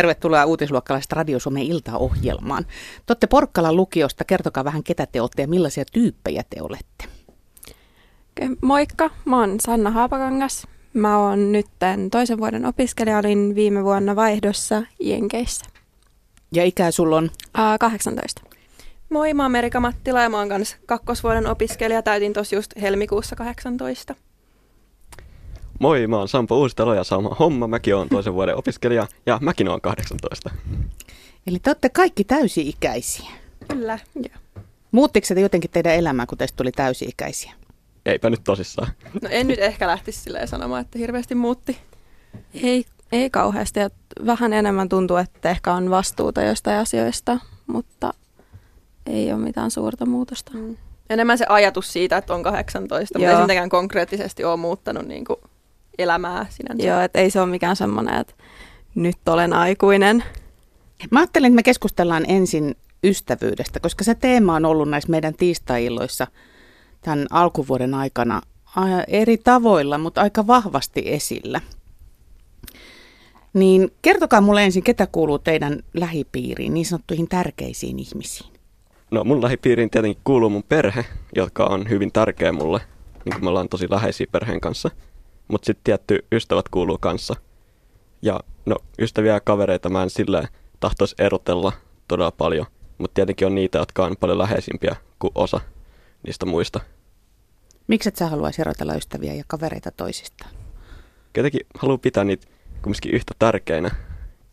tervetuloa uutisluokkalaiset Radio Suomen iltaohjelmaan. Te olette Porkkalan lukiosta, kertokaa vähän ketä te olette ja millaisia tyyppejä te olette. Moikka, mä oon Sanna Haapakangas. Mä oon nyt toisen vuoden opiskelija, olin viime vuonna vaihdossa Jenkeissä. Ja ikä sulla on? Uh, 18. Moi, mä oon Merika Mattila ja mä oon kanssa kakkosvuoden opiskelija. Täytin tossa just helmikuussa 18. Moi, mä oon Sampo Uusitalo ja sama homma. Mäkin oon toisen vuoden opiskelija ja mäkin oon 18. Eli te olette kaikki täysi-ikäisiä. Kyllä. Joo. Muuttiko se jotenkin teidän elämää, kun teistä tuli täysi-ikäisiä? Eipä nyt tosissaan. No en nyt ehkä lähtisi silleen sanomaan, että hirveästi muutti. Ei, ei kauheasti. Vähän enemmän tuntuu, että ehkä on vastuuta jostain asioista, mutta ei ole mitään suurta muutosta. Mm. Enemmän se ajatus siitä, että on 18, mutta ei mitenkään konkreettisesti ole muuttanut niin kuin elämää sinänsä. Joo, että ei se ole mikään semmoinen, että nyt olen aikuinen. Mä ajattelin, että me keskustellaan ensin ystävyydestä, koska se teema on ollut näissä meidän tiistai-illoissa tämän alkuvuoden aikana eri tavoilla, mutta aika vahvasti esillä. Niin kertokaa mulle ensin, ketä kuuluu teidän lähipiiriin, niin sanottuihin tärkeisiin ihmisiin. No mun lähipiiriin tietenkin kuuluu mun perhe, jotka on hyvin tärkeä mulle, niin kuin me ollaan tosi läheisiä perheen kanssa. Mutta sitten tietty ystävät kuuluu kanssa. Ja no ystäviä ja kavereita mä en silleen tahtoisi erotella todella paljon. Mutta tietenkin on niitä, jotka on paljon läheisimpiä kuin osa niistä muista. Miksi et sä haluaisi erotella ystäviä ja kavereita toisistaan? Jotenkin haluaa pitää niitä kumminkin yhtä tärkeinä.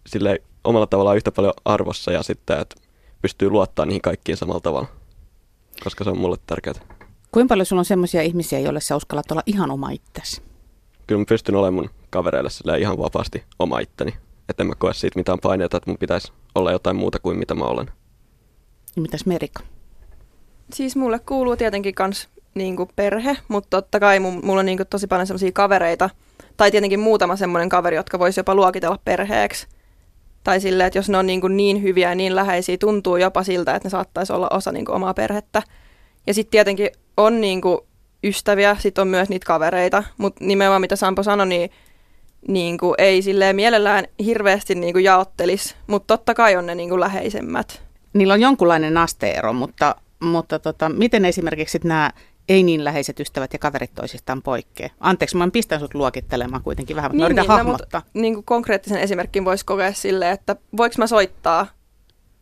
Sille omalla tavallaan yhtä paljon arvossa ja sitten, että pystyy luottaa niihin kaikkiin samalla tavalla, koska se on mulle tärkeää. Kuinka paljon sulla on semmoisia ihmisiä, joille sä uskallat olla ihan oma itsesi? Kyllä mä pystyn olemaan mun kavereille ihan vapaasti oma itteni. Että en mä koe siitä mitään paineita, että mun pitäisi olla jotain muuta kuin mitä mä olen. Ja mitäs Merika? Siis mulle kuuluu tietenkin kans niinku perhe, mutta totta kai mun, mulla on niinku tosi paljon semmoisia kavereita, tai tietenkin muutama semmoinen kaveri, jotka voisi jopa luokitella perheeksi. Tai silleen, että jos ne on niin, kuin niin hyviä ja niin läheisiä, tuntuu jopa siltä, että ne saattaisi olla osa niin kuin omaa perhettä. Ja sitten tietenkin on niin kuin ystäviä, sitten on myös niitä kavereita, mutta nimenomaan mitä Sampo sanoi, niin, niin kuin ei silleen mielellään hirveästi niin kuin jaottelisi, mutta totta kai on ne niin kuin läheisemmät. Niillä on jonkunlainen asteero, mutta, mutta tota, miten esimerkiksi nämä ei niin läheiset ystävät ja kaverit toisistaan poikkeaa. Anteeksi, mä pistän sut luokittelemaan kuitenkin vähän, mutta niin, niin, hahmottaa. No, niin kuin konkreettisen esimerkin voisi kokea silleen, että voiko mä soittaa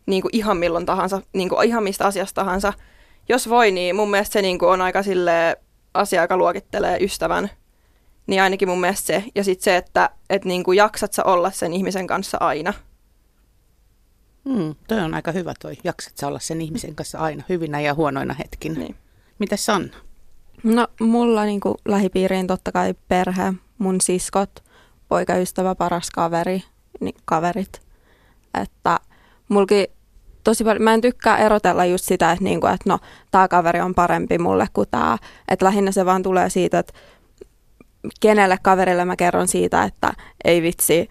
niin kuin ihan milloin tahansa, niin kuin ihan mistä asiasta tahansa. Jos voi, niin mun mielestä se niin kuin on aika sille asia, joka luokittelee ystävän. Niin ainakin mun mielestä se. Ja sitten se, että et niin kuin jaksat sä olla sen ihmisen kanssa aina. Hmm, toi on aika hyvä toi. Jaksat sä olla sen ihmisen kanssa aina, hyvinä ja huonoina hetkinä. Niin. Mitä Sanna? No mulla niin kuin lähipiiriin totta kai perhe, mun siskot, poikaystävä, paras kaveri, niin kaverit. Että mulki tosi paljon, mä en tykkää erotella just sitä, että, niinku, että no, tämä kaveri on parempi mulle kuin tämä. Että lähinnä se vaan tulee siitä, että kenelle kaverille mä kerron siitä, että ei vitsi,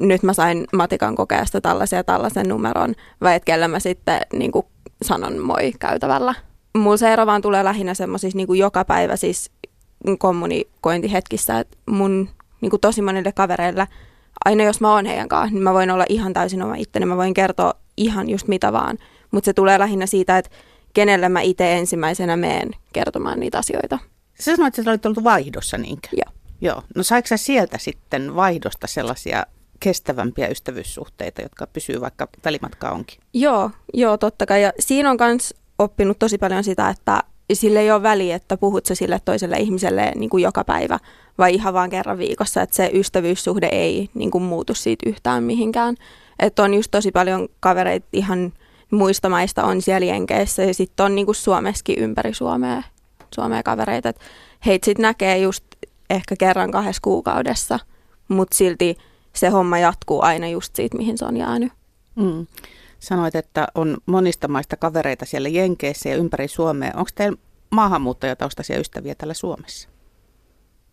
nyt mä sain matikan kokeesta tällaisen ja tällaisen numeron, vai että kelle mä sitten niin kuin sanon moi käytävällä mulla se ero vaan tulee lähinnä semmoisissa niin joka päivä siis kommunikointihetkissä, että mun niin kuin tosi monille kavereille, aina jos mä oon heidän kanssa, niin mä voin olla ihan täysin oma itteni, mä voin kertoa ihan just mitä vaan, mutta se tulee lähinnä siitä, että kenelle mä itse ensimmäisenä meen kertomaan niitä asioita. Sä sanoit, että sä olit ollut vaihdossa, niinkö? Joo. Joo. No saiko sä sieltä sitten vaihdosta sellaisia kestävämpiä ystävyyssuhteita, jotka pysyy vaikka välimatka onkin? Joo, joo, totta kai. Ja siinä on myös oppinut tosi paljon sitä, että sille ei ole väliä, että puhut sä sille toiselle ihmiselle niin kuin joka päivä vai ihan vaan kerran viikossa, että se ystävyyssuhde ei niin kuin muutu siitä yhtään mihinkään. Että on just tosi paljon kavereita ihan muista maista on siellä Jenkeissä ja sitten on niin kuin Suomessakin ympäri Suomea, Suomea kavereita. Et heitä sitten näkee just ehkä kerran kahdessa kuukaudessa, mutta silti se homma jatkuu aina just siitä, mihin se on jäänyt. Mm. Sanoit, että on monista maista kavereita siellä Jenkeissä ja ympäri Suomea. Onko teillä maahanmuuttajataustaisia ystäviä täällä Suomessa?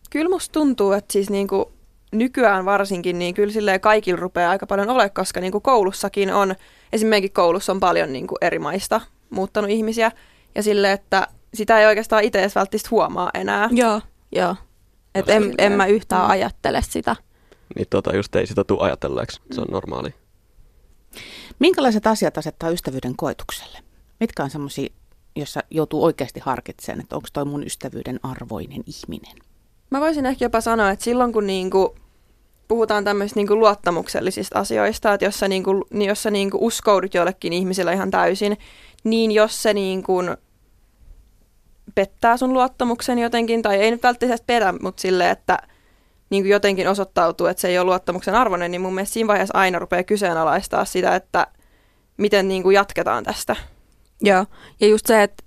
Kyllä musta tuntuu, että siis niinku nykyään varsinkin, niin kyllä silleen kaikilla rupeaa aika paljon ole, koska niinku koulussakin on, esimerkiksi koulussa on paljon niinku eri maista muuttanut ihmisiä, ja sille, että sitä ei oikeastaan itse edes välttämättä huomaa enää. Joo, joo. Et en, en mä yhtään mm. ajattele sitä. Niin tota, just ei sitä tule ajatelleeksi, se on normaali. Minkälaiset asiat asettaa ystävyyden koetukselle? Mitkä on semmoisia, jossa joutuu oikeasti harkitsemaan, että onko toi mun ystävyyden arvoinen ihminen? Mä voisin ehkä jopa sanoa, että silloin kun niinku puhutaan tämmöisistä niinku luottamuksellisista asioista, että jos sä, niinku, jos sä niinku uskoudut jollekin ihmiselle ihan täysin, niin jos se niinku pettää sun luottamuksen jotenkin, tai ei nyt välttämättä perä, mutta sille, että niin kuin jotenkin osoittautuu, että se ei ole luottamuksen arvoinen, niin mun mielestä siinä vaiheessa aina rupeaa kyseenalaistaa sitä, että miten niin kuin jatketaan tästä. Joo, ja just se, että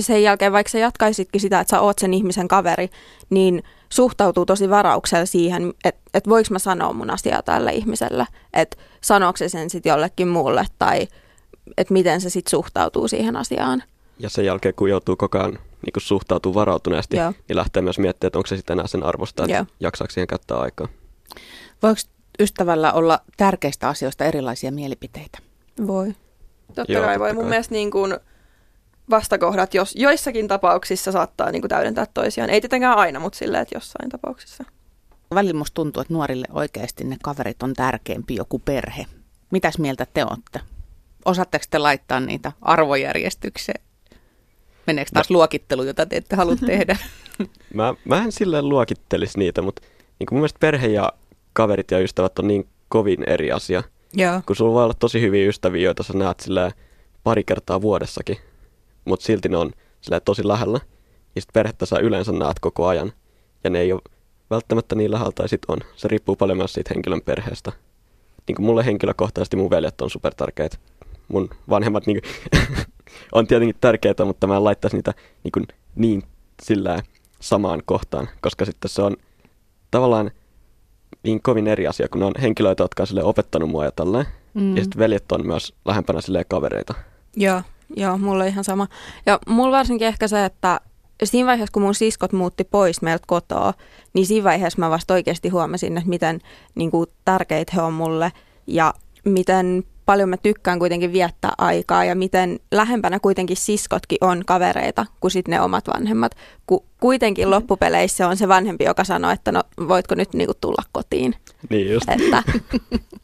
sen jälkeen vaikka sä jatkaisitkin sitä, että sä oot sen ihmisen kaveri, niin suhtautuu tosi varauksella siihen, että, että voiko mä sanoa mun asiaa tälle ihmiselle, että sanooko se sen sitten jollekin muulle tai että miten se sitten suhtautuu siihen asiaan. Ja sen jälkeen, kun joutuu koko ajan niin kuin suhtautuu varautuneesti, Joo. niin lähtee myös miettimään, että onko se sitten enää sen arvosta, että Joo. jaksaako siihen käyttää aikaa. Voiko ystävällä olla tärkeistä asioista erilaisia mielipiteitä? Voi. Totta Joo, kai totta voi. Kai. Mun mielestä niin kuin vastakohdat jos, joissakin tapauksissa saattaa niin kuin täydentää toisiaan. Ei tietenkään aina, mutta silleen, että jossain tapauksissa. Välillä musta tuntuu, että nuorille oikeasti ne kaverit on tärkeämpi joku perhe. Mitäs mieltä te olette? Osaatteko te laittaa niitä arvojärjestykseen? Meneekö taas mä... luokittelu, jota te ette halua tehdä? mä, mä en silleen luokittelisi niitä, mutta niin mun mielestä perhe ja kaverit ja ystävät on niin kovin eri asia. Joo. Kun sulla voi olla tosi hyviä ystäviä, joita sä näet silleen pari kertaa vuodessakin, mutta silti ne on tosi lähellä. Ja sitten perhettä sä yleensä näet koko ajan. Ja ne ei ole välttämättä niin lähellä tai sit on. Se riippuu paljon myös siitä henkilön perheestä. Niin kuin mulle henkilökohtaisesti mun veljet on super tärkeitä. Mun vanhemmat niin kuin on tietenkin tärkeää, mutta mä en laittaisi niitä niin, kuin niin sillä samaan kohtaan, koska sitten se on tavallaan niin kovin eri asia, kun on henkilöitä, jotka on sille opettanut mua ja tälleen. Mm. Ja sitten veljet on myös lähempänä sille kavereita. Joo, joo, mulla ihan sama. Ja mulla varsinkin ehkä se, että siinä vaiheessa, kun mun siskot muutti pois meiltä kotoa, niin siinä vaiheessa mä vasta oikeasti huomasin, että miten niin kuin, tärkeitä he on mulle ja miten paljon mä tykkään kuitenkin viettää aikaa ja miten lähempänä kuitenkin siskotkin on kavereita kuin sitten ne omat vanhemmat. Ku, kuitenkin mm. loppupeleissä on se vanhempi, joka sanoo, että no voitko nyt niinku tulla kotiin. Niin just. Että...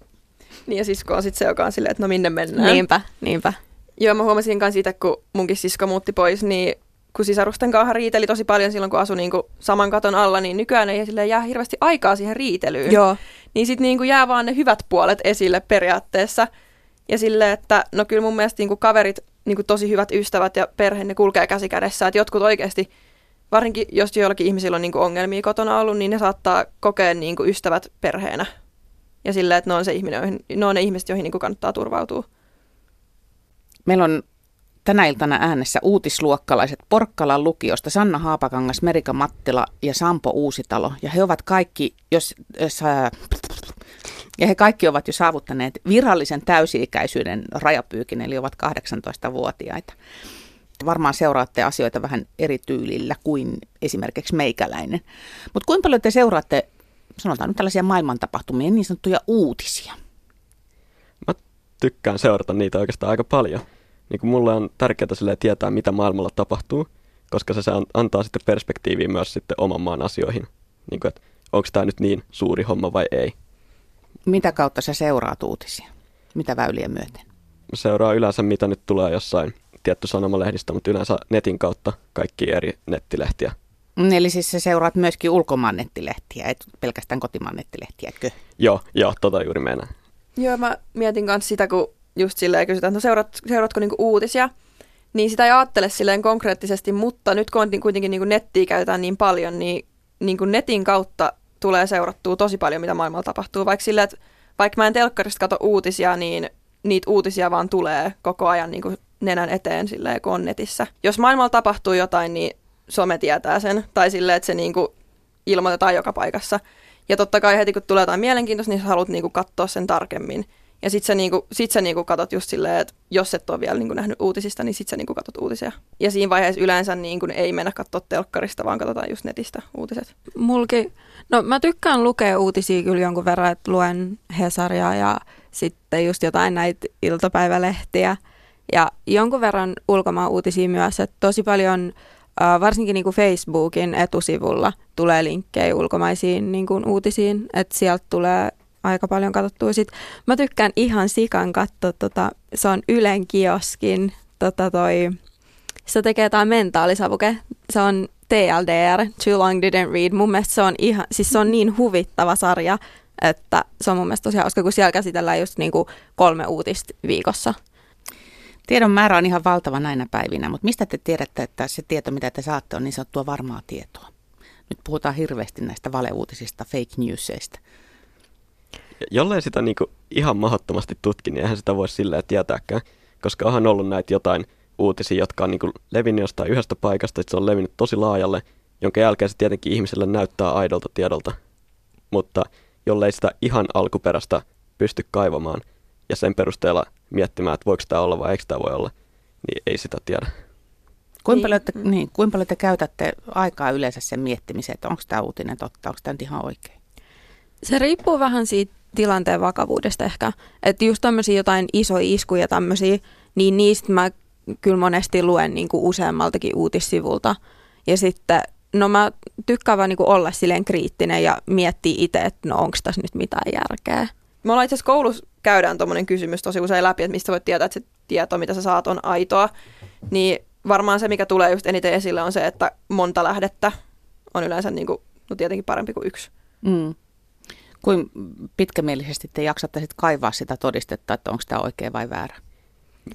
niin ja sisko on sitten se, joka on silleen, että no minne mennään. Niinpä, niinpä. Joo, mä huomasin myös siitä, kun munkin sisko muutti pois, niin kun sisarusten kanssa riiteli tosi paljon silloin, kun asui niin kuin saman katon alla, niin nykyään ei sille jää hirveästi aikaa siihen riitelyyn. Joo. Niin sitten niin jää vaan ne hyvät puolet esille periaatteessa. Ja sille, että no kyllä mun mielestä niin kuin kaverit, niin kuin tosi hyvät ystävät ja perhe, ne kulkee käsi kädessä. Että jotkut oikeasti, varsinkin jos joillakin ihmisillä on niin kuin ongelmia kotona ollut, niin ne saattaa kokea niin kuin ystävät perheenä. Ja silleen, että ne on, se ihminen, ne, on ne ihmiset, joihin niin kuin kannattaa turvautua. Meillä on tänä iltana äänessä uutisluokkalaiset Porkkalan lukiosta Sanna Haapakangas, Merika Mattila ja Sampo Uusitalo. Ja he ovat kaikki, jos, jos äh, ja he kaikki ovat jo saavuttaneet virallisen täysi-ikäisyyden rajapyykin, eli ovat 18-vuotiaita. Varmaan seuraatte asioita vähän eri tyylillä kuin esimerkiksi meikäläinen. Mutta kuinka paljon te seuraatte, sanotaan nyt tällaisia maailmantapahtumia, niin sanottuja uutisia? Mä tykkään seurata niitä oikeastaan aika paljon. Niin kuin mulle on tärkeää tietää, mitä maailmalla tapahtuu, koska se antaa sitten perspektiiviä myös sitten oman maan asioihin. Niin kuin, että onko tämä nyt niin suuri homma vai ei. Mitä kautta sä seuraat uutisia? Mitä väyliä myöten? Mä seuraan yleensä, mitä nyt tulee jossain tietty sanomalehdistä, mutta yleensä netin kautta kaikki eri nettilehtiä. Mm, eli siis sä seuraat myöskin ulkomaan nettilehtiä, et pelkästään kotimaan nettilehtiä, eikö? Joo, joo, tota juuri mennään. Joo, mä mietin myös sitä, kun just silleen kysytään, että no seurat, seuraatko niinku uutisia, niin sitä ei ajattele silleen konkreettisesti, mutta nyt kun kuitenkin niinku nettiä käytetään niin paljon, niin niinku netin kautta tulee seurattua tosi paljon, mitä maailmalla tapahtuu. Vaikka sille, että vaikka mä en telkkarista katso uutisia, niin niitä uutisia vaan tulee koko ajan niin nenän eteen silleen, kun on netissä. Jos maailmalla tapahtuu jotain, niin some tietää sen. Tai silleen, että se niin ilmoitetaan joka paikassa. Ja totta kai heti kun tulee jotain mielenkiintoista, niin sä haluat niin katsoa sen tarkemmin. Ja sit sä, niinku, sit sä niinku katot just silleen, että jos et ole vielä niinku nähnyt uutisista, niin sit sä niinku katot uutisia. Ja siinä vaiheessa yleensä niinku ei mennä katsoa telkkarista, vaan katsotaan just netistä uutiset. Mulki, no mä tykkään lukea uutisia kyllä jonkun verran, että luen Hesaria ja sitten just jotain näitä iltapäivälehtiä. Ja jonkun verran ulkomaan uutisia myös, että tosi paljon varsinkin niin kuin Facebookin etusivulla tulee linkkejä ulkomaisiin niin kuin uutisiin, että sieltä tulee aika paljon katsottua. Sit mä tykkään ihan sikan katsoa, tota, se on Ylen kioskin, tota toi, se tekee tämä mentaalisavuke. Se on TLDR, Too Long Didn't Read. Mun mielestä se on, ihan, siis se on niin huvittava sarja, että se on mun mielestä tosi hauska, kun siellä käsitellään just niin kuin kolme uutista viikossa. Tiedon määrä on ihan valtava näinä päivinä, mutta mistä te tiedätte, että se tieto, mitä te saatte, on niin sanottua varmaa tietoa? Nyt puhutaan hirveästi näistä valeuutisista, fake newsseista. Jollei sitä niin kuin ihan mahdottomasti tutki, niin eihän sitä voi silleen tietääkään, koska onhan ollut näitä jotain uutisia, jotka on niin kuin levinnyt jostain yhdestä paikasta, että se on levinnyt tosi laajalle, jonka jälkeen se tietenkin ihmiselle näyttää aidolta tiedolta. Mutta jollei sitä ihan alkuperäistä pysty kaivamaan ja sen perusteella miettimään, että voiko tämä olla vai eikö tämä voi olla, niin ei sitä tiedä. Kuinka paljon, te, niin, niin kuinka paljon te käytätte aikaa yleensä sen miettimiseen, että onko tämä uutinen totta, onko tämä nyt ihan oikein? Se riippuu vähän siitä tilanteen vakavuudesta ehkä. Että just tämmöisiä jotain isoja iskuja tämmöisiä, niin niistä mä kyllä monesti luen niin kuin useammaltakin uutissivulta. Ja sitten, no mä tykkään vaan niin kuin olla silleen kriittinen ja miettiä itse, että no onko tässä nyt mitään järkeä. Me ollaan itse asiassa koulussa käydään tuommoinen kysymys tosi usein läpi, että mistä voit tietää, että se tieto, mitä sä saat, on aitoa. Niin varmaan se, mikä tulee just eniten esille, on se, että monta lähdettä on yleensä niin kuin, no tietenkin parempi kuin yksi. Mm. Kuin pitkämielisesti te jaksatte sitten kaivaa sitä todistetta, että onko tämä oikea vai väärä?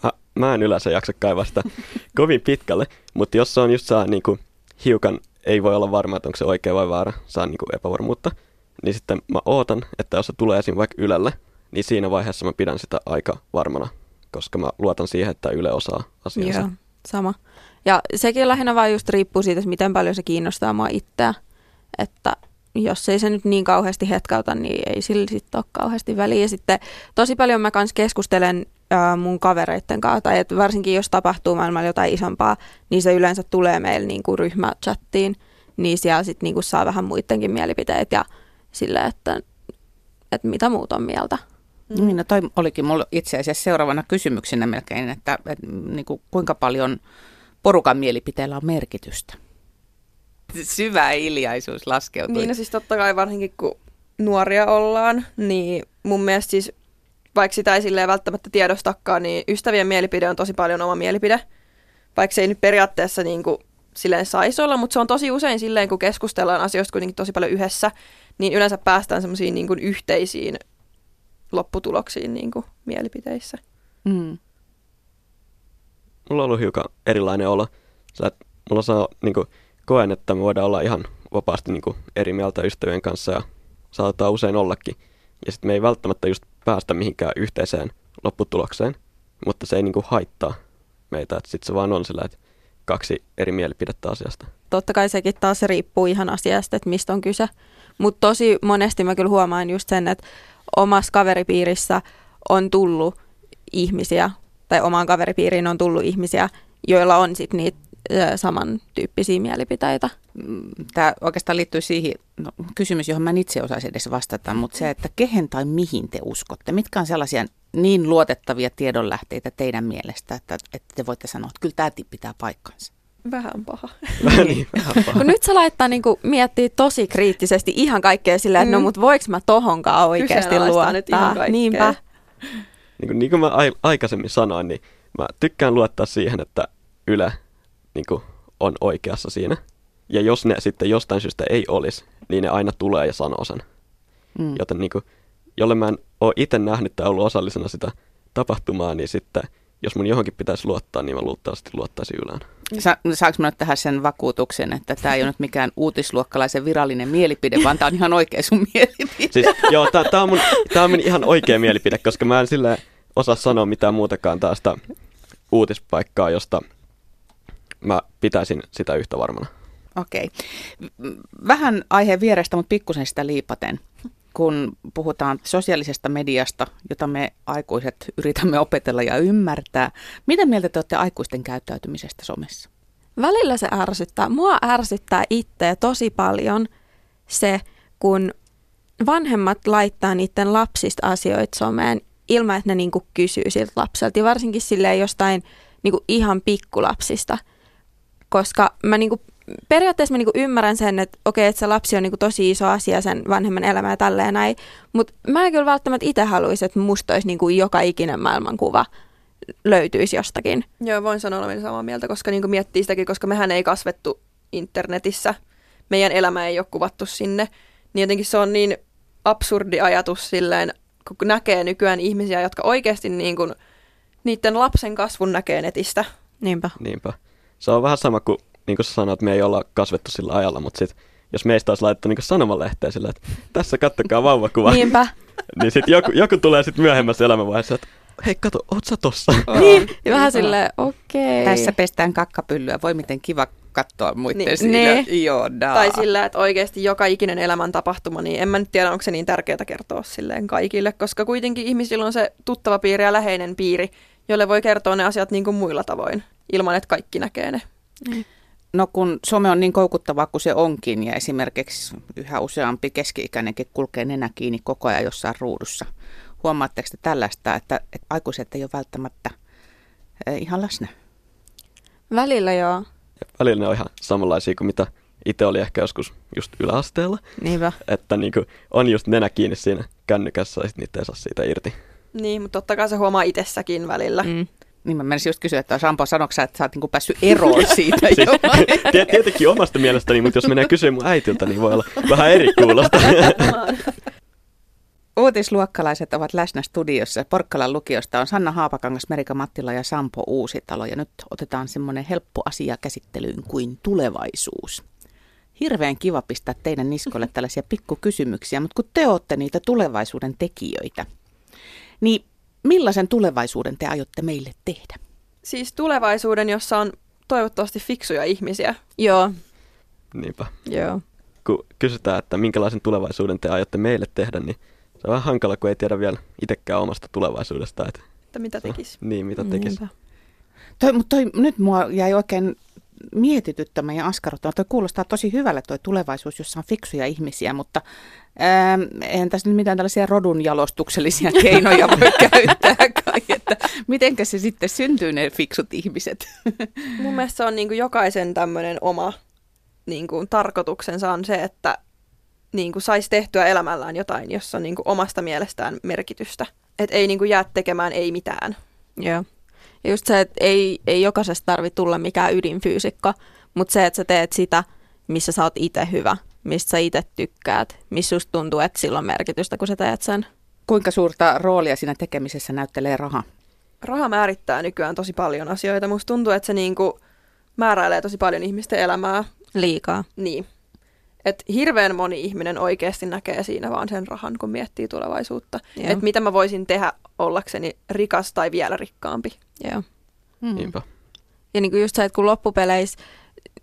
Mä, mä en yleensä jaksa kaivaa sitä kovin pitkälle, mutta jos se on just saa niin kuin, hiukan, ei voi olla varma, että onko se oikea vai väärä, saa niin kuin epävarmuutta, niin sitten mä ootan, että jos se tulee esim. vaikka Ylelle, niin siinä vaiheessa mä pidän sitä aika varmana, koska mä luotan siihen, että Yle osaa asiansa. Joo, sama. Ja sekin lähinnä vaan just riippuu siitä, että miten paljon se kiinnostaa mua itseä. Että jos ei se nyt niin kauheasti hetkauta, niin ei sillä sitten ole kauheasti väliä. Ja sitten tosi paljon mä kanssa keskustelen ää, mun kavereitten kanssa, tai että varsinkin jos tapahtuu maailmalla jotain isompaa, niin se yleensä tulee meille niin kuin ryhmächattiin, niin siellä sitten niin kuin saa vähän muidenkin mielipiteet ja sille, että, että mitä muut on mieltä. Mm. Niin, no toi olikin mulla itse asiassa seuraavana kysymyksenä melkein, että, että niin kuin, kuinka paljon porukan mielipiteellä on merkitystä? Syvä hiljaisuus laskeutui. Niin, no siis totta kai varsinkin kun nuoria ollaan, niin mun mielestä siis, vaikka sitä ei silleen välttämättä tiedostakaan, niin ystävien mielipide on tosi paljon oma mielipide. Vaikka se ei nyt periaatteessa niin kuin silleen saisi olla, mutta se on tosi usein silleen, kun keskustellaan asioista kuitenkin tosi paljon yhdessä, niin yleensä päästään semmoisiin niin yhteisiin lopputuloksiin niin kuin mielipiteissä. Mm. Mulla on ollut hiukan erilainen olo. Sä, että mulla saa, niin kuin, koen, että me voidaan olla ihan vapaasti niin kuin, eri mieltä ystävien kanssa ja saatetaan usein ollakin. Ja sitten me ei välttämättä just päästä mihinkään yhteiseen lopputulokseen, mutta se ei niin kuin, haittaa meitä. Sitten se vaan on sillä, että kaksi eri mielipidettä asiasta. Totta kai sekin taas riippuu ihan asiasta, että mistä on kyse. Mutta tosi monesti mä kyllä huomaan just sen, että omassa kaveripiirissä on tullut ihmisiä, tai omaan kaveripiiriin on tullut ihmisiä, joilla on sitten niitä samantyyppisiä mielipiteitä. Mm, Tämä oikeastaan liittyy siihen no, kysymys, johon mä en itse osaisin edes vastata, mutta se, että kehen tai mihin te uskotte? Mitkä on sellaisia niin luotettavia tiedonlähteitä teidän mielestä, että, että te voitte sanoa, että kyllä tämä pitää paikkansa? Vähän paha. Vähän niin, vähän paha. Kun nyt sä laittaa niin miettiä tosi kriittisesti ihan kaikkea silleen, että no, mm. no mut voiko mä tohonkaan oikeasti luottaa? Nyt ihan Niinpä. Niin kuin, niin kuin mä aikaisemmin sanoin, niin mä tykkään luottaa siihen, että Yle niin kuin, on oikeassa siinä. Ja jos ne sitten jostain syystä ei olisi, niin ne aina tulee ja sanoo sen. Mm. Joten niin kuin, jolle mä en ole itse nähnyt tai ollut osallisena sitä tapahtumaa, niin sitten jos mun johonkin pitäisi luottaa, niin mä luultavasti luottaisin Yleen. Sa- saanko mä tähän sen vakuutuksen, että tämä ei ole nyt mikään uutisluokkalaisen virallinen mielipide, vaan tämä on ihan oikea sun mielipide? Siis, joo, tämä on, mun, tää on mun ihan oikea mielipide, koska mä en sille osaa sanoa mitään muutakaan tästä uutispaikkaa, josta mä pitäisin sitä yhtä varmana. Okei. Vähän aiheen vierestä, mutta pikkusen sitä liipaten kun puhutaan sosiaalisesta mediasta, jota me aikuiset yritämme opetella ja ymmärtää. Mitä mieltä te olette aikuisten käyttäytymisestä somessa? Välillä se ärsyttää. Mua ärsyttää itse tosi paljon se, kun vanhemmat laittaa niiden lapsista asioita someen ilman, että ne niinku kysyy siltä lapselta. Ja varsinkin silleen jostain niinku ihan pikkulapsista. Koska mä niinku periaatteessa mä niinku ymmärrän sen, että okei, että se lapsi on niinku tosi iso asia sen vanhemman elämä ja tälleen näin, mutta mä en kyllä välttämättä itse haluaisi, että musta olisi niinku joka ikinen maailmankuva löytyisi jostakin. Joo, voin sanoa olevani samaa mieltä, koska niin miettii sitäkin, koska mehän ei kasvettu internetissä. Meidän elämä ei ole kuvattu sinne. Niin jotenkin se on niin absurdi ajatus silleen, kun näkee nykyään ihmisiä, jotka oikeasti niin kuin, niiden lapsen kasvun näkee netistä. Niinpä. Niinpä. Se on vähän sama kuin, niin kuin sä sanoit, että me ei olla kasvettu sillä ajalla, mutta sit, jos meistä olisi laitettu niin sanomalehteen sillä, että tässä kattokaa vauvakuva, Niinpä. niin sitten joku, joku tulee sitten myöhemmässä elämänvaiheessa, että hei kato, oot sä tossa? Niin, ja vähän silleen, okei. Tässä pestään kakkapyllyä. Voi miten kiva katsoa muiden Niin. niin. siinä. Niin. Joo, daa. Tai sillä, että oikeasti joka ikinen elämän tapahtuma, niin en mä nyt tiedä, onko se niin tärkeää kertoa silleen kaikille, koska kuitenkin ihmisillä on se tuttava piiri ja läheinen piiri, jolle voi kertoa ne asiat niin kuin muilla tavoin, ilman että kaikki näkee ne. No kun some on niin koukuttavaa kuin se onkin ja esimerkiksi yhä useampi keski-ikäinenkin kulkee nenä kiinni koko ajan jossain ruudussa. Huomaatteko te tällaista, että, että aikuiset ei ole välttämättä eh, ihan läsnä? Välillä joo. Ja välillä ne on ihan samanlaisia kuin mitä itse oli ehkä joskus just yläasteella. Niinpä. Että niin kuin, on just nenä kiinni siinä kännykässä ja sitten niitä ei saa siitä irti. Niin, mutta totta kai se huomaa itsessäkin välillä. Mm. Niin mä menisin just kysyä, että Sampo, sanoiko sä, että sä oot niin päässyt eroon siitä Siis, jo? tiet- tietenkin omasta mielestäni, mutta jos menee kysyä mun äitiltä, niin voi olla vähän eri kuulosta. Uutisluokkalaiset ovat läsnä studiossa. Porkkalan lukiosta on Sanna Haapakangas, Merika Mattila ja Sampo Uusitalo. Ja nyt otetaan semmoinen helppo asia käsittelyyn kuin tulevaisuus. Hirveän kiva pistää teidän niskoille tällaisia pikkukysymyksiä, mutta kun te olette niitä tulevaisuuden tekijöitä, niin millaisen tulevaisuuden te aiotte meille tehdä? Siis tulevaisuuden, jossa on toivottavasti fiksuja ihmisiä. Joo, Niinpä. joo. Kun kysytään, että minkälaisen tulevaisuuden te aiotte meille tehdä, niin se on vähän hankala, kun ei tiedä vielä itsekään omasta tulevaisuudesta. Että, Että mitä tekisi. niin, mitä tekisi. Niinpä. Toi, mutta toi, nyt mua jäi oikein mietityttämään ja askarruttamaan. Toi kuulostaa tosi hyvälle toi tulevaisuus, jossa on fiksuja ihmisiä, mutta ää, eihän tässä nyt mitään tällaisia rodunjalostuksellisia keinoja voi käyttää kai, että mitenkä se sitten syntyy ne fiksut ihmiset. Mun mielestä se on niin kuin jokaisen tämmöinen oma niin kuin tarkoituksensa on se, että niin kuin saisi tehtyä elämällään jotain, jossa on niin kuin omasta mielestään merkitystä. Että ei niin kuin jää tekemään ei mitään. Joo. Ja just se, että ei, ei jokaisesta tarvitse tulla mikään ydinfyysikko, mutta se, että sä teet sitä, missä sä oot itse hyvä, mistä sä itse tykkäät, missä susta tuntuu, että sillä on merkitystä, kun sä teet sen. Kuinka suurta roolia siinä tekemisessä näyttelee raha? Raha määrittää nykyään tosi paljon asioita. Musta tuntuu, että se niin kuin määräilee tosi paljon ihmisten elämää. Liikaa. Niin. Et hirveän moni ihminen oikeasti näkee siinä vaan sen rahan, kun miettii tulevaisuutta. Että mitä mä voisin tehdä ollakseni rikas tai vielä rikkaampi. Joo. Hmm. Niinpä. Ja niin kuin just se, että kun loppupeleissä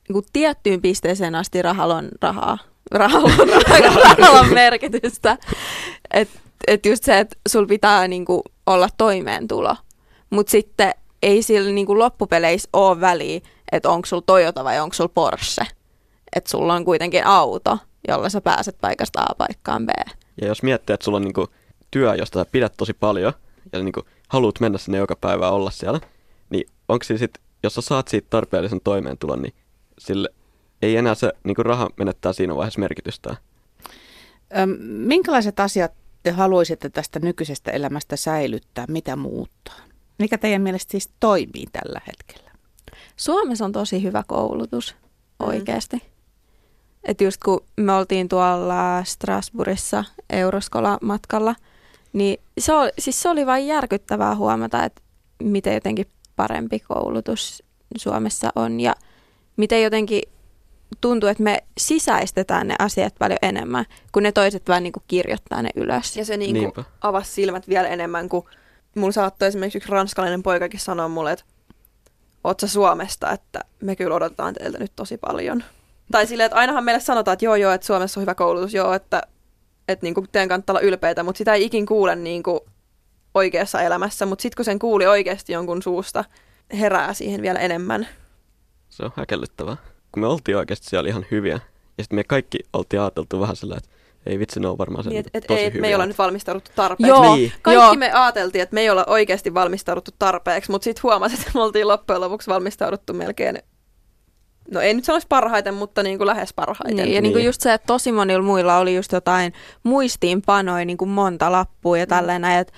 niin kuin tiettyyn pisteeseen asti rahalla on rahaa, rahalla on, rahalla on merkitystä. Että et just se, että sul pitää niin kuin olla toimeentulo. Mutta sitten ei sillä niin kuin loppupeleissä ole väliä, että onko sulla Toyota vai onko sulla Porsche. Että sulla on kuitenkin auto, jolla sä pääset paikasta A paikkaan B. Ja jos miettii, että sulla on niinku työ, josta sä pidät tosi paljon, ja niinku haluat mennä sinne joka päivä olla siellä, niin onko siinä sit, jos sä saat siitä tarpeellisen toimeentulon, niin sille ei enää se niinku raha menettää siinä vaiheessa merkitystään. Öm, minkälaiset asiat te haluaisitte tästä nykyisestä elämästä säilyttää? Mitä muuttaa? Mikä teidän mielestä siis toimii tällä hetkellä? Suomessa on tosi hyvä koulutus oikeasti. Mm. Et just kun me oltiin tuolla Strasbourgissa Euroskola-matkalla, niin se oli, siis se oli vain järkyttävää huomata, että miten jotenkin parempi koulutus Suomessa on ja miten jotenkin tuntuu, että me sisäistetään ne asiat paljon enemmän, kun ne toiset vaan niin kuin kirjoittaa ne ylös. Ja se niin kuin Niinpä. avasi silmät vielä enemmän, kun mulla saattoi esimerkiksi yksi ranskalainen poikakin sanoa mulle, että oot sä Suomesta, että me kyllä odotetaan teiltä nyt tosi paljon. Tai silleen, että ainahan meille sanotaan, että joo joo, että Suomessa on hyvä koulutus, joo, että, että niin kuin teidän kannattaa olla ylpeitä, mutta sitä ei ikin kuule niin kuin oikeassa elämässä, mutta sitten kun sen kuuli oikeasti jonkun suusta, herää siihen vielä enemmän. Se on häkellyttävää. Kun me oltiin oikeasti siellä ihan hyviä, ja sitten me kaikki oltiin ajateltu vähän sillä, että ei vitsi, ne on varmaan sen Niin, et, et, tosi ei, hyviä. me ei olla nyt valmistauduttu tarpeeksi. Joo, Niin. Kaikki joo. me ajateltiin, että me ei olla oikeasti valmistauduttu tarpeeksi, mutta sitten huomasin, että me oltiin loppujen lopuksi valmistauduttu melkein no ei nyt sanoisi parhaiten, mutta niin kuin lähes parhaiten. Niin, ja niin kuin Niin. just se, että tosi monilla muilla oli just jotain muistiinpanoja, niin kuin monta lappua ja tälleen näin, että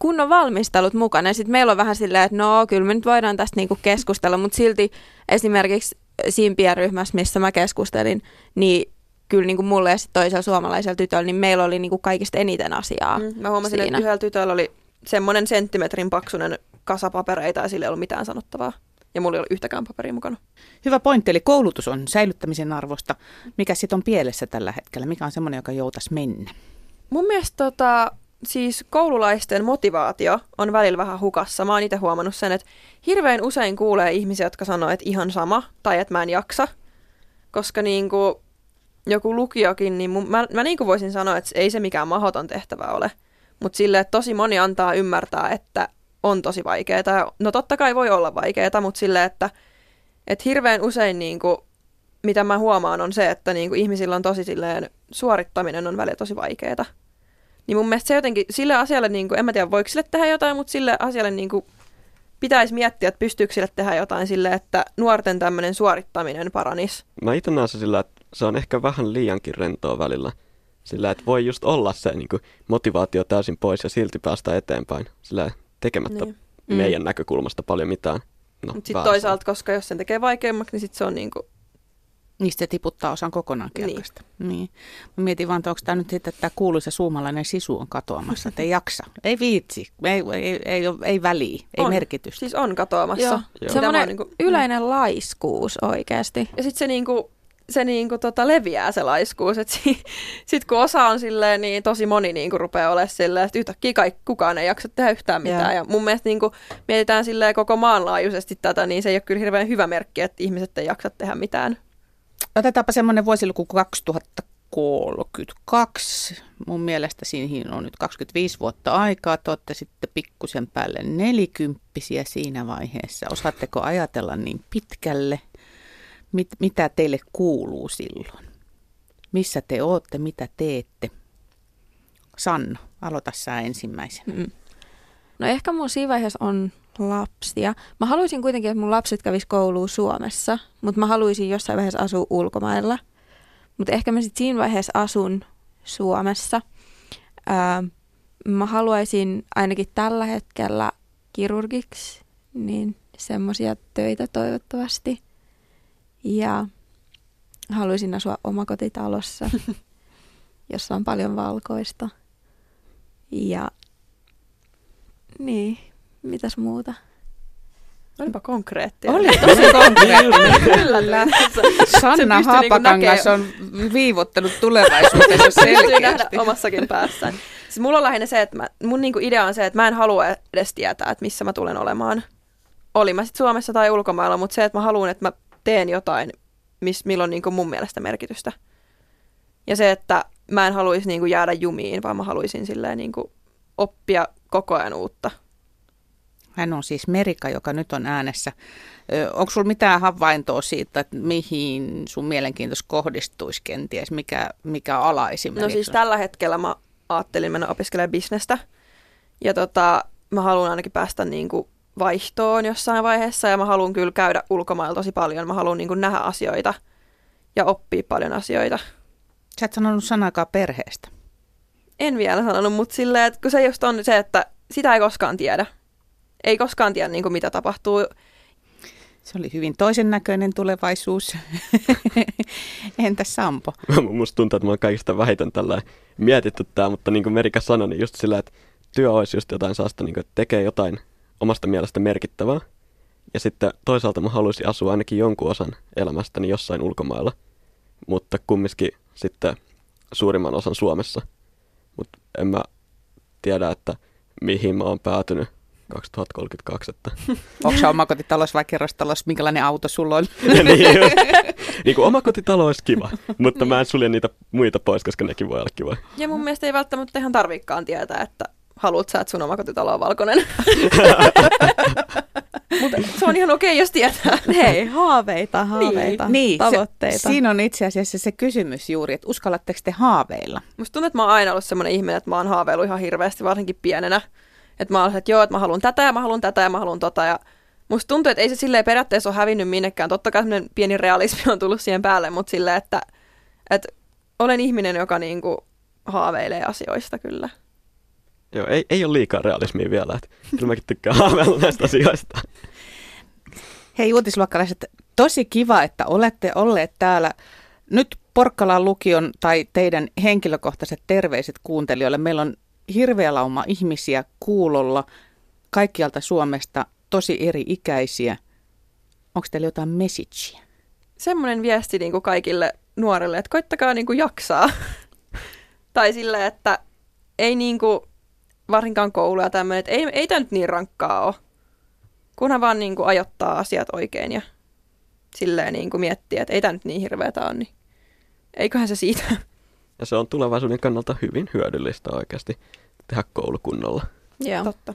kunnon valmistelut mukana. Sitten meillä on vähän silleen, että no kyllä me nyt voidaan tästä niinku keskustella, mutta silti esimerkiksi siinä pienryhmässä, missä mä keskustelin, niin kyllä niinku mulle ja sit toisella suomalaisella tytöllä, niin meillä oli niinku kaikista eniten asiaa Mm, mä huomasin, siinä. että yhdellä tytöllä oli semmoinen senttimetrin paksunen kasa papereita ja sillä ei ollut mitään sanottavaa. Ja mulla ei ollut yhtäkään paperia mukana. Hyvä pointti, eli koulutus on säilyttämisen arvosta. Mikä sitten on pielessä tällä hetkellä? Mikä on semmoinen, joka joutaisi mennä? Mun mielestä tota, siis koululaisten motivaatio on välillä vähän hukassa. Mä oon itse huomannut sen, että hirveän usein kuulee ihmisiä, jotka sanoo, että ihan sama tai että mä en jaksa. Koska niinku, joku lukiokin, niin mun, mä, mä niinku voisin sanoa, että ei se mikään mahdoton tehtävä ole. Mutta sille, että tosi moni antaa ymmärtää, että on tosi vaikeaa. No totta kai voi olla vaikeaa, mutta sille, että, että hirveän usein niinku, mitä mä huomaan on se, että niinku ihmisillä on tosi silleen, suorittaminen on välillä tosi vaikeaa. Niin mun mielestä se jotenkin, sille asialle, niin kuin, en mä tiedä voiko sille tehdä jotain, mutta sille asialle niin kuin, pitäisi miettiä, että pystyykö sille tehdä jotain sille, että nuorten tämmöinen suorittaminen paranisi. Mä itse näen se sillä, että se on ehkä vähän liiankin rentoa välillä. Sillä, että voi just olla se niin kuin, motivaatio täysin pois ja silti päästä eteenpäin. Sillä tekemättä Niin. Mm. meidän näkökulmasta paljon mitään. No, Mutta sitten toisaalta, koska jos sen tekee vaikeammaksi, niin sitten se on niin kuin, Niistä se tiputtaa osan kokonaan Niin. kelkasta. Niin. niin. Mä mietin vaan, että onko tämä nyt sitten, että tämä kuuluisa suomalainen sisu on katoamassa, että ei jaksa. Ei viitsi, ei, ei, ei, ei väliä, ei On. merkitystä. siis on katoamassa. Joo. Joo. Mitä mä oon Semmoinen niinku- yleinen laiskuus oikeasti. Ja sitten se niinku, se niinku tota leviää se laiskuus, että si, sit kun osa on silleen, niin tosi moni niinku rupeaa olemaan silleen, että yhtäkkiä kaikki, kukaan ei jaksa tehdä yhtään mitään. Joo. Ja mun mielestä niinku, mietitään silleen koko maanlaajuisesti tätä, niin se ei ole kyllä hirveän hyvä merkki, että ihmiset ei jaksa tehdä mitään. Otetaanpa semmoinen vuosiluku kuin 2032. Mun mielestä siinä on nyt 25 vuotta aikaa. Te olette sitten pikkusen päälle nelikymppisiä siinä vaiheessa. Osaatteko ajatella niin pitkälle? Mit, mitä teille kuuluu silloin? Missä te olette? Mitä teette? Sanna, aloita sä ensimmäisenä. Mm. No ehkä mun siinä vaiheessa on lapsia. Mä haluaisin kuitenkin, että mun lapset kävis kouluun Suomessa, mutta mä haluaisin jossain vaiheessa asua ulkomailla. Mutta ehkä mä sitten siinä vaiheessa asun Suomessa. Ää, mä haluaisin ainakin tällä hetkellä kirurgiksi, niin semmoisia töitä toivottavasti. Ja haluaisin asua omakotitalossa, jossa on paljon valkoista. Ja niin, mitäs muuta? Olipa konkreettinen. Oli tosi konkreettinen. Kyllä. Sanna niinku Haapakangas on viivottanut tulevaisuutensa selkeästi. omassakin päässään. Siis mulla on lähinnä se, että mä, mun niinku idea on se, että mä en halua edes tietää, että missä mä tulen olemaan. Oli mä sitten Suomessa tai ulkomailla, mutta se, että mä haluan, että mä teen jotain, miss, millä on niinku mun mielestä merkitystä. Ja se, että mä en haluaisi niinku jäädä jumiin, vaan mä haluaisin silleen niinku oppia koko ajan uutta. Hän on siis Merika, joka nyt on äänessä. Ö, Onko sulla mitään havaintoa siitä, että mihin sun mielenkiintos kohdistuisi kenties? Mikä, mikä ala esimerkiksi? No siis tällä hetkellä mä ajattelin mennä opiskelemaan bisnestä. Ja tota, mä haluan ainakin päästä niinku vaihtoon jossain vaiheessa ja mä haluan kyllä käydä ulkomailla tosi paljon. Mä haluan niinku nähdä asioita ja oppia paljon asioita. Sä et sanonut sanakaan perheestä. En vielä sanonut, mutta silleen, että kun se just on se, että sitä ei koskaan tiedä. Ei koskaan tiedä, niinku, mitä tapahtuu. Se oli hyvin toisen näköinen tulevaisuus. Entäs Sampo? Musta tuntuu, että mä oon kaikista vähiten tällä mietitty tää, mutta niin kuin Merika sanoi, niin just sillä, että työ olisi just jotain saasta, niin kuin, että tekee jotain omasta mielestä merkittävää. Ja sitten toisaalta mä haluaisin asua ainakin jonkun osan elämästäni jossain ulkomailla, mutta kumminkin sitten suurimman osan Suomessa. Mutta en mä tiedä, että mihin mä oon päätynyt 2032. Että. Onko sä omakotitalous vai kerrostalous? Minkälainen auto sulla on? niin, just. niin kuin omakotitalo olisi kiva, mutta mä en sulje niitä muita pois, koska nekin voi olla kiva. Ja mun mielestä ei välttämättä ihan tarvikaan tietää, että haluat sä, että sun omakotitalo on valkoinen. Mutta se on ihan okei, jos tietää. Hei, haaveita, haaveita, niin, tavoitteita. Se, siinä on itse asiassa se kysymys juuri, että uskallatteko te haaveilla? Musta tuntuu, että mä oon aina ollut semmoinen ihminen, että mä oon haaveillut ihan hirveästi, varsinkin pienenä. Että mä oon että joo, että mä haluan tätä ja mä haluan tätä ja mä haluan tota. Ja Musta tuntuu, että ei se silleen periaatteessa ole hävinnyt minnekään. Totta kai semmoinen pieni realismi on tullut siihen päälle, mutta silleen, että, että olen ihminen, joka niinku haaveilee asioista kyllä. Joo, ei, ei ole liikaa realismia vielä. Että kyllä mäkin tykkään haaveilla näistä asioista. Hei uutisluokkalaiset, tosi kiva, että olette olleet täällä. Nyt Porkkalan lukion tai teidän henkilökohtaiset terveiset kuuntelijoille. Meillä on hirveä lauma ihmisiä kuulolla kaikkialta Suomesta, tosi eri ikäisiä. Onko teillä jotain messagea? Semmoinen viesti niin kuin kaikille nuorille, että koittakaa niin kuin jaksaa. tai sille, että ei niin kuin, varsinkaan koulu ja tämmöinen, että ei, ei tämä nyt niin rankkaa ole. Kunhan vaan niin kuin ajoittaa asiat oikein ja silleen niin kuin miettiä, että ei tämä nyt niin hirveätä ole, niin eiköhän se siitä. Ja se on tulevaisuuden kannalta hyvin hyödyllistä oikeasti tehdä koulukunnolla. Joo. Totta.